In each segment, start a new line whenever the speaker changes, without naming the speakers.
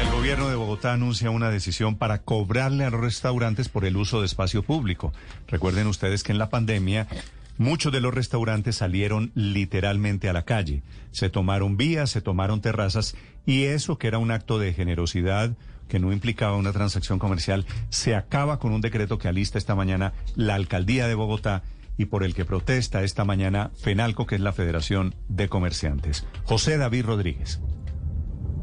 El gobierno de Bogotá anuncia una decisión para cobrarle a los restaurantes por el uso de espacio público. Recuerden ustedes que en la pandemia muchos de los restaurantes salieron literalmente a la calle. Se tomaron vías, se tomaron terrazas y eso que era un acto de generosidad que no implicaba una transacción comercial, se acaba con un decreto que alista esta mañana la alcaldía de Bogotá y por el que protesta esta mañana FENALCO, que es la Federación de Comerciantes. José David Rodríguez.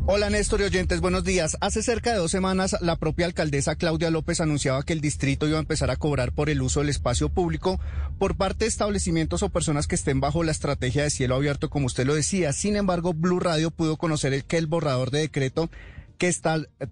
Hola Néstor y oyentes, buenos días. Hace cerca de dos semanas la propia alcaldesa Claudia López anunciaba que el distrito iba a empezar a cobrar por el uso del espacio público por parte de establecimientos o personas que estén bajo la estrategia de cielo abierto, como usted lo decía. Sin embargo, Blue Radio pudo conocer que el borrador de decreto que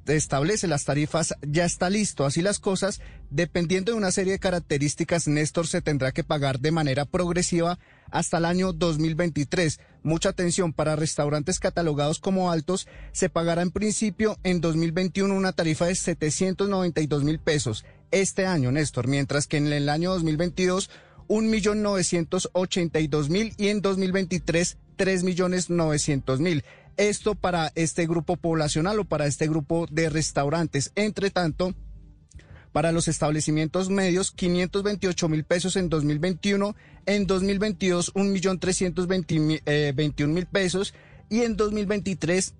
establece las tarifas ya está listo. Así las cosas, dependiendo de una serie de características, Néstor se tendrá que pagar de manera progresiva hasta el año 2023. Mucha atención para restaurantes catalogados como altos, se pagará en principio en 2021 una tarifa de 792 mil pesos este año, Néstor, mientras que en el año 2022 1.982.000 y en 2023 3.900.000. Esto para este grupo poblacional o para este grupo de restaurantes. Entre tanto, para los establecimientos medios, 528 mil pesos en 2021, en 2022, 1.321.000 eh, mil pesos y en 2023,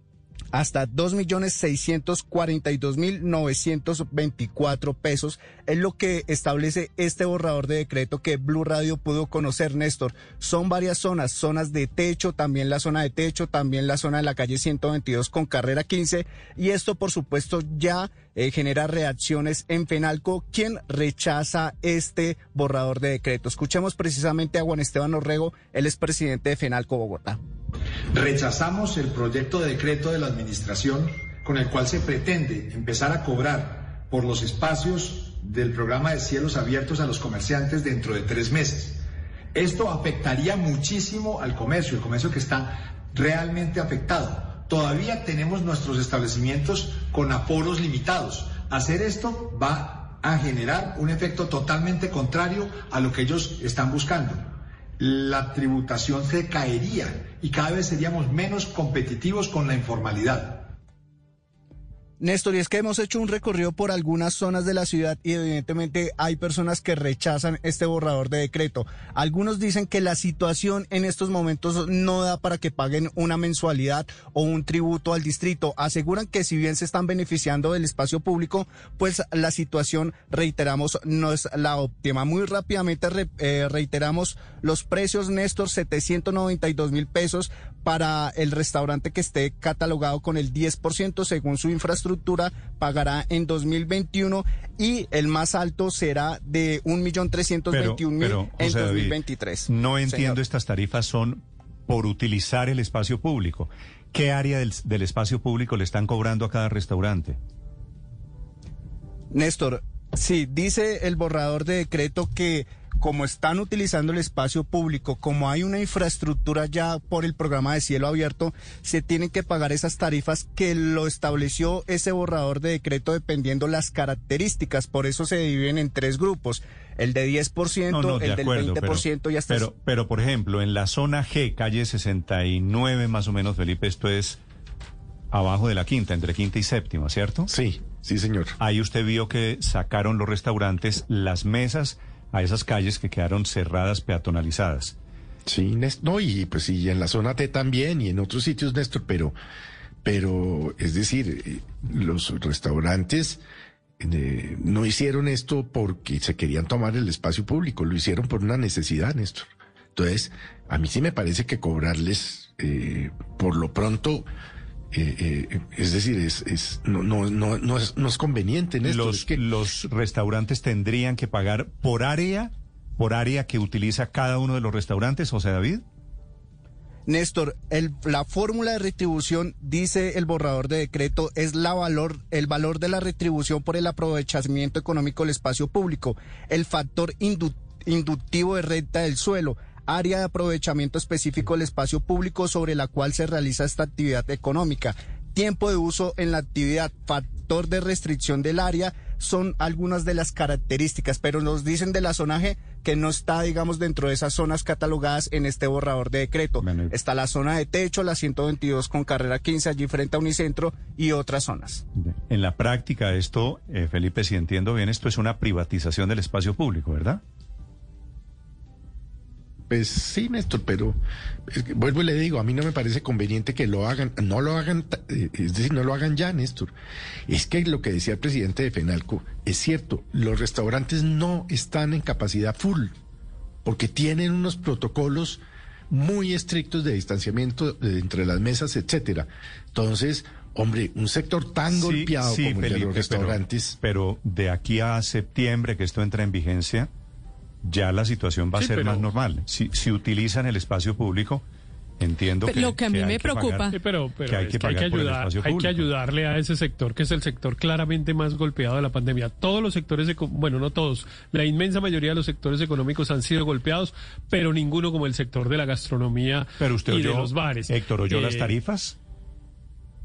hasta 2.642.924 pesos. Es lo que establece este borrador de decreto que Blue Radio pudo conocer, Néstor. Son varias zonas, zonas de techo, también la zona de techo, también la zona de la calle 122 con carrera 15. Y esto, por supuesto, ya eh, genera reacciones en Fenalco, quien rechaza este borrador de decreto. Escuchemos precisamente a Juan Esteban Orrego, el expresidente de Fenalco Bogotá.
Rechazamos el proyecto de decreto de la Administración con el cual se pretende empezar a cobrar por los espacios del programa de cielos abiertos a los comerciantes dentro de tres meses. Esto afectaría muchísimo al comercio, el comercio que está realmente afectado. Todavía tenemos nuestros establecimientos con aforos limitados. Hacer esto va a generar un efecto totalmente contrario a lo que ellos están buscando la tributación se caería y cada vez seríamos menos competitivos con la informalidad.
Néstor, y es que hemos hecho un recorrido por algunas zonas de la ciudad y evidentemente hay personas que rechazan este borrador de decreto. Algunos dicen que la situación en estos momentos no da para que paguen una mensualidad o un tributo al distrito. Aseguran que si bien se están beneficiando del espacio público, pues la situación, reiteramos, no es la óptima. Muy rápidamente eh, reiteramos los precios, Néstor, 792 mil pesos para el restaurante que esté catalogado con el 10% según su infraestructura, pagará en 2021 y el más alto será de 1.321.000 en 2023.
no entiendo, estas tarifas son por utilizar el espacio público. ¿Qué área del, del espacio público le están cobrando a cada restaurante?
Néstor, sí, dice el borrador de decreto que como están utilizando el espacio público, como hay una infraestructura ya por el programa de cielo abierto, se tienen que pagar esas tarifas que lo estableció ese borrador de decreto dependiendo las características. Por eso se dividen en tres grupos. El de 10%, el del 20% y hasta...
Pero, pero, por ejemplo, en la zona G, calle 69 más o menos, Felipe, esto es abajo de la quinta, entre quinta y séptima, ¿cierto?
Sí, sí, señor.
Ahí usted vio que sacaron los restaurantes las mesas a esas calles que quedaron cerradas, peatonalizadas.
Sí, no, y pues sí, en la zona T también y en otros sitios, Néstor, pero, pero es decir, eh, los restaurantes eh, no hicieron esto porque se querían tomar el espacio público, lo hicieron por una necesidad, Néstor. Entonces, a mí sí me parece que cobrarles, eh, por lo pronto, eh, eh, es decir, es, es no, no, no, no, es, no es conveniente en esto.
Los, los restaurantes tendrían que pagar por área, por área que utiliza cada uno de los restaurantes, José David.
Néstor, el- la fórmula de retribución, dice el borrador de decreto, es la valor, el valor de la retribución por el aprovechamiento económico del espacio público, el factor indu- inductivo de renta del suelo, área de aprovechamiento específico del espacio público sobre la cual se realiza esta actividad económica, tiempo de uso en la actividad, factor de restricción del área, son algunas de las características, pero nos dicen de la zona G que no está, digamos, dentro de esas zonas catalogadas en este borrador de decreto.
Bueno,
Está la zona de techo, la 122 con carrera 15 allí frente a Unicentro y otras zonas.
En la práctica esto, eh, Felipe, si entiendo bien, esto es una privatización del espacio público, ¿verdad?
Pues sí, Néstor, pero es que vuelvo y le digo, a mí no me parece conveniente que lo hagan, no lo hagan, eh, es decir, no lo hagan ya, Néstor. Es que lo que decía el presidente de FENALCO es cierto, los restaurantes no están en capacidad full, porque tienen unos protocolos muy estrictos de distanciamiento entre las mesas, etcétera. Entonces, hombre, un sector tan
Sí,
golpeado
sí,
como el de los restaurantes.
Pero, pero de aquí a septiembre que esto entra en vigencia, ya la situación va a
Sí,
ser
pero-
más normal. Si, si utilizan el espacio público, entiendo
Pero
que
lo que a mí me
pagar-
preocupa-
Sí, pero, pero
que hay
es
que
hay ayudar, hay ayudarle a ese sector que es el sector claramente más golpeado de la pandemia. Todos los sectores, bueno, no todos, la inmensa mayoría de los sectores económicos han sido golpeados, pero ninguno como el sector de la gastronomía
Pero usted
y
oyó,
de los bares.
Héctor, ¿oyó
Eh,
las tarifas?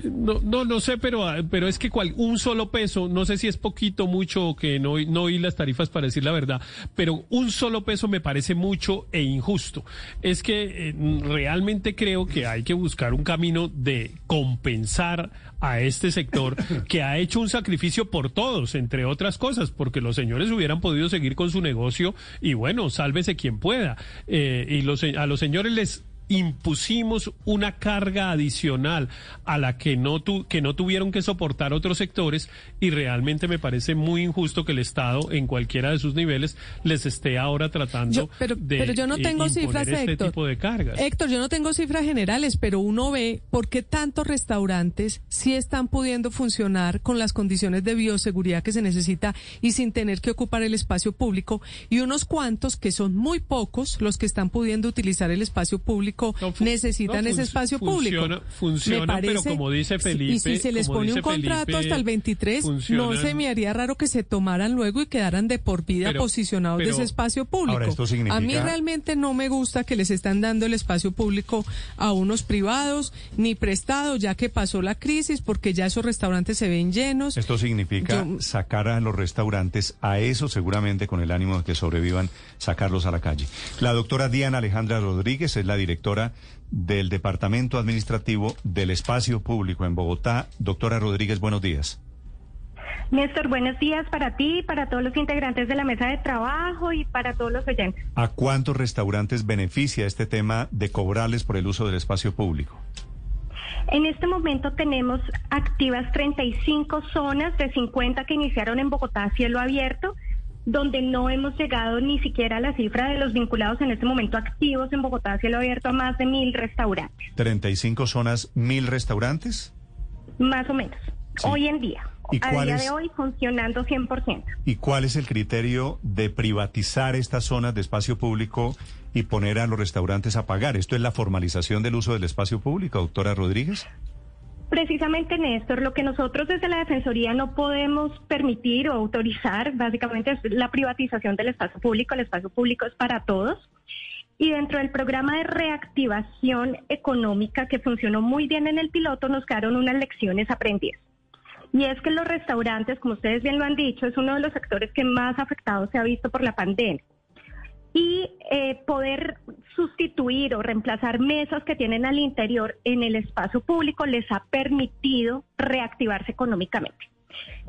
No, no, no sé, pero, ah, pero es que cual, un solo peso, no sé si es poquito, mucho o que no, no oí las tarifas para decir la verdad, pero un solo peso me parece mucho e injusto. Es que eh, realmente creo que hay que buscar un camino de compensar a este sector que ha hecho un sacrificio por todos, entre otras cosas, porque los señores hubieran podido seguir con su negocio y bueno, sálvese quien pueda. Eh, y los, a los señores les impusimos una carga adicional a la que no tu- que no tuvieron que soportar otros sectores y realmente me parece muy injusto que el Estado en cualquiera de sus niveles les esté ahora tratando
Yo- pero,
de
pero yo no
eh,
tengo
imponer
cifras,
este
Héctor.
tipo de cargas.
Héctor, yo no tengo cifras generales, pero uno ve por qué tantos restaurantes sí están pudiendo funcionar con las condiciones de bioseguridad que se necesita y sin tener que ocupar el espacio público y unos cuantos que son muy pocos los que están pudiendo utilizar el espacio público
No,
necesitan
no,
ese espacio
funciona-
público.
funciona, pero como dice
si- y
Felipe,
si se les pone un contrato
Felipe,
hasta el 23, no se me haría raro que se tomaran luego y quedaran de por vida
Pero-
posicionados de
pero-
ese espacio público.
Ahora, esto significa-
A mí realmente no me gusta que les están dando el espacio público a unos privados ni prestado, ya que pasó la crisis, porque ya esos restaurantes se ven llenos.
Esto significa
Yo-
sacar a los restaurantes, a eso seguramente con el ánimo de que sobrevivan, sacarlos a la calle. La doctora Diana Alejandra Rodríguez es la directora del Departamento Administrativo del Espacio Público en Bogotá. Doctora Rodríguez, buenos días.
Néstor, buenos días para ti, para todos los integrantes de la mesa de trabajo y para todos los oyentes.
¿A cuántos restaurantes beneficia este tema de cobrarles por el uso del espacio público?
En este momento tenemos activas 35 zonas de 50 que iniciaron en Bogotá a cielo abierto, donde no hemos llegado ni siquiera a la cifra de los vinculados en este momento activos en Bogotá a cielo abierto a más de mil restaurantes,
35 zonas, mil restaurantes.
más o menos,
Sí.
hoy en día.
¿Y
A día
es-
de hoy funcionando 100%.
¿Y cuál es el criterio de privatizar estas zonas de espacio público y poner a los restaurantes a pagar? ¿Esto es la formalización del uso del espacio público, doctora Rodríguez?
Precisamente, Néstor, lo que nosotros desde la Defensoría no podemos permitir o autorizar, básicamente, es la privatización del espacio público. El espacio público es para todos. Y dentro del programa de reactivación económica que funcionó muy bien en el piloto, nos quedaron unas lecciones aprendidas. Y es que los restaurantes, como ustedes bien lo han dicho, es uno de los sectores que más afectados se ha visto por la pandemia y eh, poder sustituir o reemplazar mesas que tienen al interior en el espacio público les ha permitido reactivarse económicamente.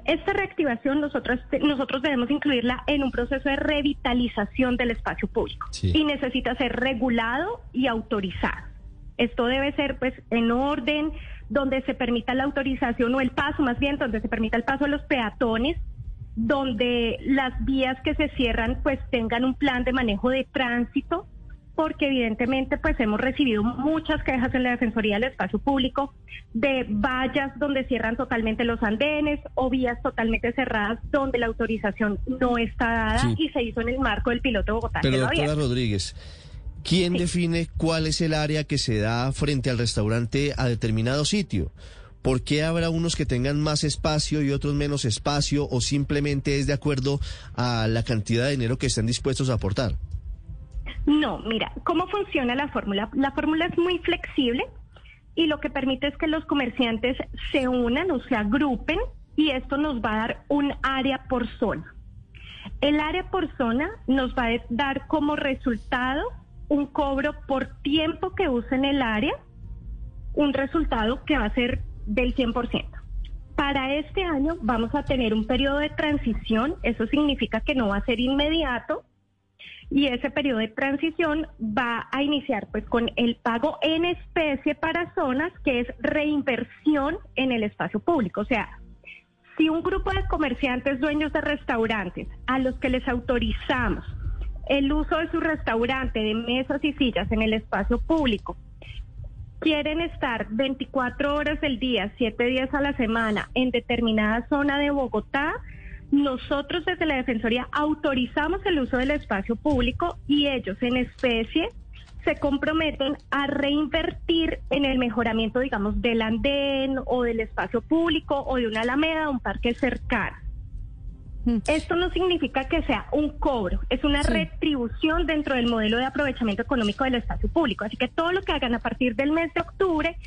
Esta reactivación nosotros, nosotros debemos incluirla en un proceso de revitalización del espacio público y necesita ser regulado y autorizado. Esto debe ser pues en orden donde se permita la autorización o el paso, más bien donde se permita el paso de los peatones, donde las vías que se cierran pues tengan un plan de manejo de tránsito, porque evidentemente pues hemos recibido muchas quejas en la Defensoría del Espacio Público de vallas donde cierran totalmente los andenes o vías totalmente cerradas donde la autorización no está dada
Sí.
y se hizo en el marco del piloto Bogotá.
Pero doctora. Rodríguez, ¿quién define cuál es el área que se da frente al restaurante a determinado sitio? ¿Por qué habrá unos que tengan más espacio y otros menos espacio o simplemente es de acuerdo a la cantidad de dinero que están dispuestos a aportar?
No, mira, ¿cómo funciona la fórmula? La fórmula es muy flexible y lo que permite es que los comerciantes se unan o se agrupen y esto nos va a dar un área por zona. El área por zona nos va a dar como resultado un cobro por tiempo que usen el área, un resultado que va a ser del 100%. Para este año vamos a tener un periodo de transición, eso significa que no va a ser inmediato y ese periodo de transición va a iniciar pues con el pago en especie para zonas que es reinversión en el espacio público, o sea, si un grupo de comerciantes dueños de restaurantes a los que les autorizamos el uso de su restaurante, de mesas y sillas en el espacio público, quieren estar 24 horas del día, 7 días a la semana en determinada zona de Bogotá, nosotros desde la Defensoría autorizamos el uso del espacio público y ellos en especie se comprometen a reinvertir en el mejoramiento, digamos, del andén o del espacio público o de una alameda, un parque cercano. Esto no significa que sea un cobro, es una retribución dentro del modelo de aprovechamiento económico del espacio público. Así que todo lo que hagan a partir del mes de octubre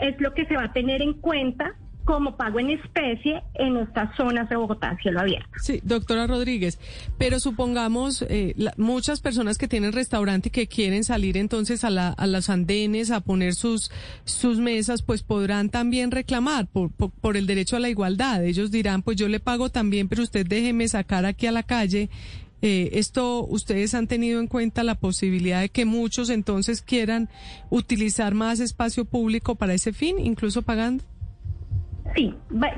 es lo que se va a tener en cuenta como pago en especie en estas zonas de Bogotá cielo abierto.
Sí, doctora Rodríguez, pero supongamos eh, muchas personas que tienen restaurante y que quieren salir entonces a, la, a los andenes a poner sus, sus mesas, pues podrán también reclamar por, por, el derecho a la igualdad. Ellos dirán, pues yo le pago también, pero usted déjeme sacar aquí a la calle eh, esto, ustedes han tenido en cuenta la posibilidad de que muchos entonces quieran utilizar más espacio público para ese fin, incluso pagando.
Sí,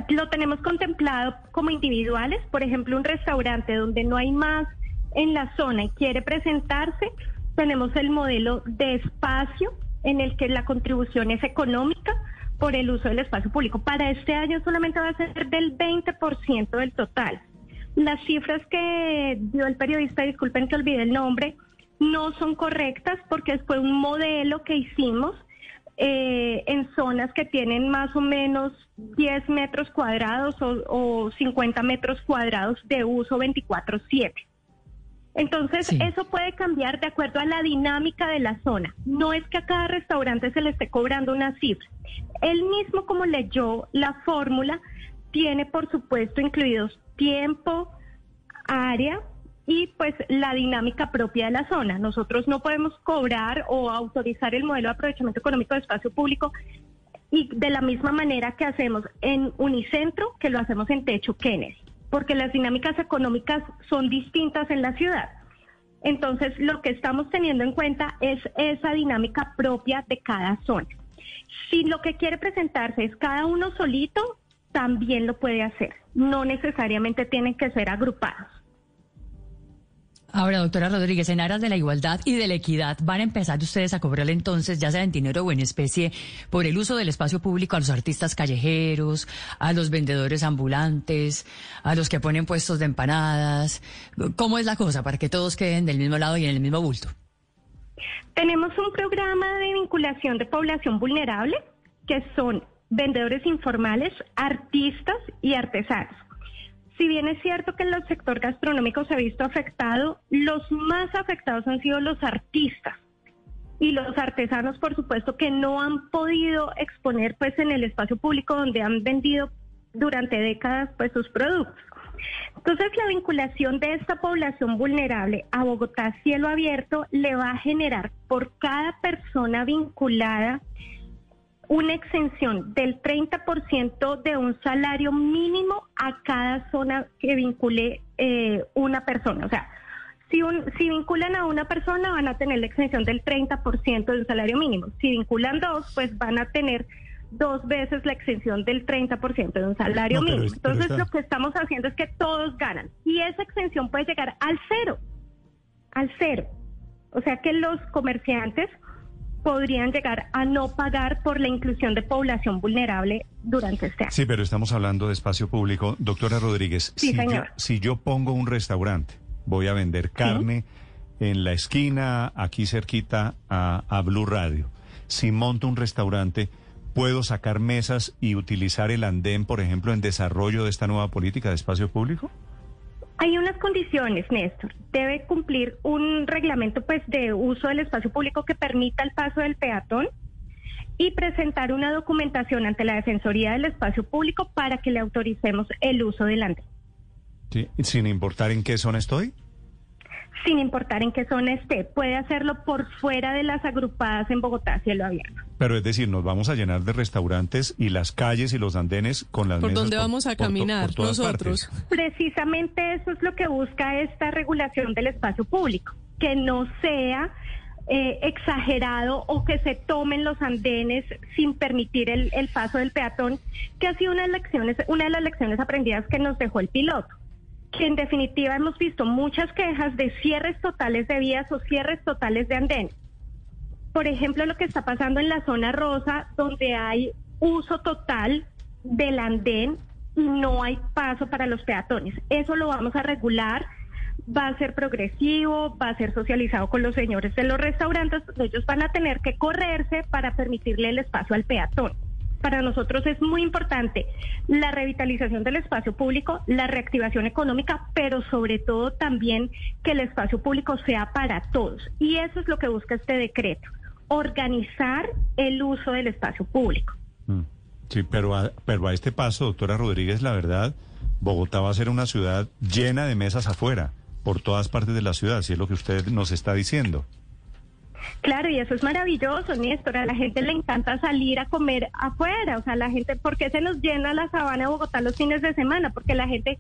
lo tenemos contemplado como individuales. Por ejemplo, un restaurante donde no hay más en la zona y quiere presentarse, tenemos el modelo de espacio en el que la contribución es económica por el uso del espacio público. Para este año solamente va a ser del 20% del total. Las cifras que dio el periodista, disculpen que olvide el nombre, no son correctas porque fue un modelo que hicimos eh, en zonas que tienen más o menos 10 metros cuadrados o, 50 metros cuadrados de uso 24/7. Entonces, eso puede cambiar de acuerdo a la dinámica de la zona. No es que a cada restaurante se le esté cobrando una cifra. Él mismo, como leyó la fórmula, tiene, por supuesto, incluidos tiempo, área, y pues la dinámica propia de la zona. Nosotros no podemos cobrar o autorizar el modelo de aprovechamiento económico de espacio público y de la misma manera que hacemos en Unicentro, que lo hacemos en Techo Kennedy, porque las dinámicas económicas son distintas en la ciudad. Entonces, lo que estamos teniendo en cuenta es esa dinámica propia de cada zona. Si lo que quiere presentarse es cada uno solito, también lo puede hacer. No necesariamente tienen que ser agrupados.
Ahora, doctora Rodríguez, en aras de la igualdad y de la equidad, ¿van a empezar ustedes a cobrarle entonces, ya sea en dinero o en especie, por el uso del espacio público a los artistas callejeros, a los vendedores ambulantes, a los que ponen puestos de empanadas? ¿Cómo es la cosa para que todos queden del mismo lado y en el mismo bulto?
Tenemos un programa de vinculación de población vulnerable, que son vendedores informales, artistas y artesanos si bien es cierto que el sector gastronómico se ha visto afectado, los más afectados han sido los artistas y los artesanos, por supuesto, que no han podido exponer pues en el espacio público donde han vendido durante décadas pues sus productos. Entonces, la vinculación de esta población vulnerable a Bogotá cielo abierto le va a generar por cada persona vinculada una exención del 30% de un salario mínimo a cada zona que vincule eh, una persona. O sea, si, un, si vinculan a una persona van a tener la exención del 30% de un salario mínimo. Si vinculan dos, pues van a tener dos veces la exención del 30% de un salario mínimo. Entonces lo que estamos haciendo es que todos ganan. Y esa exención puede llegar al cero, al cero. O sea que los comerciantes podrían llegar a no pagar por la inclusión de población vulnerable durante este año.
Sí, pero estamos hablando de espacio público. Doctora Rodríguez,
sí,
si, yo, si, yo, pongo un restaurante, voy a vender carne en la esquina, aquí cerquita a, a Blue Radio, si monto un restaurante, ¿puedo sacar mesas y utilizar el andén, por ejemplo, en desarrollo de esta nueva política de espacio público?
Hay unas condiciones, Néstor. Debe cumplir un reglamento pues de uso del espacio público que permita el paso del peatón y presentar una documentación ante la Defensoría del Espacio Público para que le autoricemos el uso del andén.
Sí, sin importar en qué zona estoy.
Sin importar en qué zona esté, puede hacerlo por fuera de las agrupadas en Bogotá, cielo abierto.
Pero es decir, nos vamos a llenar de restaurantes y las calles y los andenes con las
¿Por
mesas
dónde vamos a
por
caminar
por
nosotros?
partes.
Precisamente eso es lo que busca esta regulación del espacio público, que no sea eh, exagerado o que se tomen los andenes sin permitir el, el paso del peatón, que ha sido una de, las lecciones, una de las lecciones aprendidas que nos dejó el piloto. Que en definitiva hemos visto muchas quejas de cierres totales de vías o cierres totales de andenes. Por ejemplo, lo que está pasando en la zona rosa, donde hay uso total del andén y no hay paso para los peatones. Eso lo vamos a regular, va a ser progresivo, va a ser socializado con los señores de los restaurantes, ellos van a tener que correrse para permitirle el espacio al peatón. Para nosotros es muy importante la revitalización del espacio público, la reactivación económica, pero sobre todo también que el espacio público sea para todos. Y eso es lo que busca este decreto, organizar el uso del espacio público.
Mm. Sí, pero a, pero a este paso, doctora Rodríguez, la verdad, Bogotá va a ser una ciudad llena de mesas afuera, por todas partes de la ciudad, si es lo que usted nos está diciendo.
Claro, y eso es maravilloso, Néstor. A la gente le encanta salir a comer afuera. O sea, la gente, ¿por qué se nos llena la sabana de Bogotá los fines de semana? Porque la gente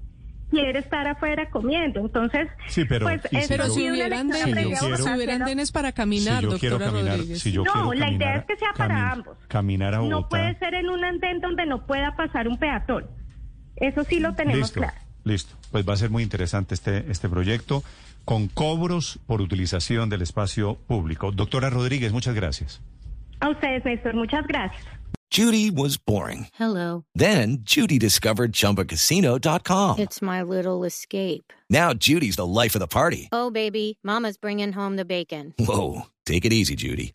quiere estar afuera comiendo. Entonces,
Sí, pero-
pues,
si
eso
Pero
yo-
si hubieran
Si
andenes, hubieran para caminar,
si yo
doctora
caminar,
Rodríguez.
si yo
No, la idea es que sea para
cami-
ambos.
Caminar a Bogotá.
No puede ser en un andén donde no pueda pasar un peatón. Eso sí lo tenemos
Listo,
claro.
listo. Pues va a ser muy interesante este, este proyecto con cobros por utilización del espacio público. Doctora Rodríguez, muchas gracias.
A ustedes, Néstor, muchas gracias.
Judy was boring.
Hello.
Then Judy discovered ChumbaCasino.com.
It's my little escape.
Now Judy's the life of the party.
Oh, baby, Mama's bringing home the bacon.
Whoa, take it easy, Judy.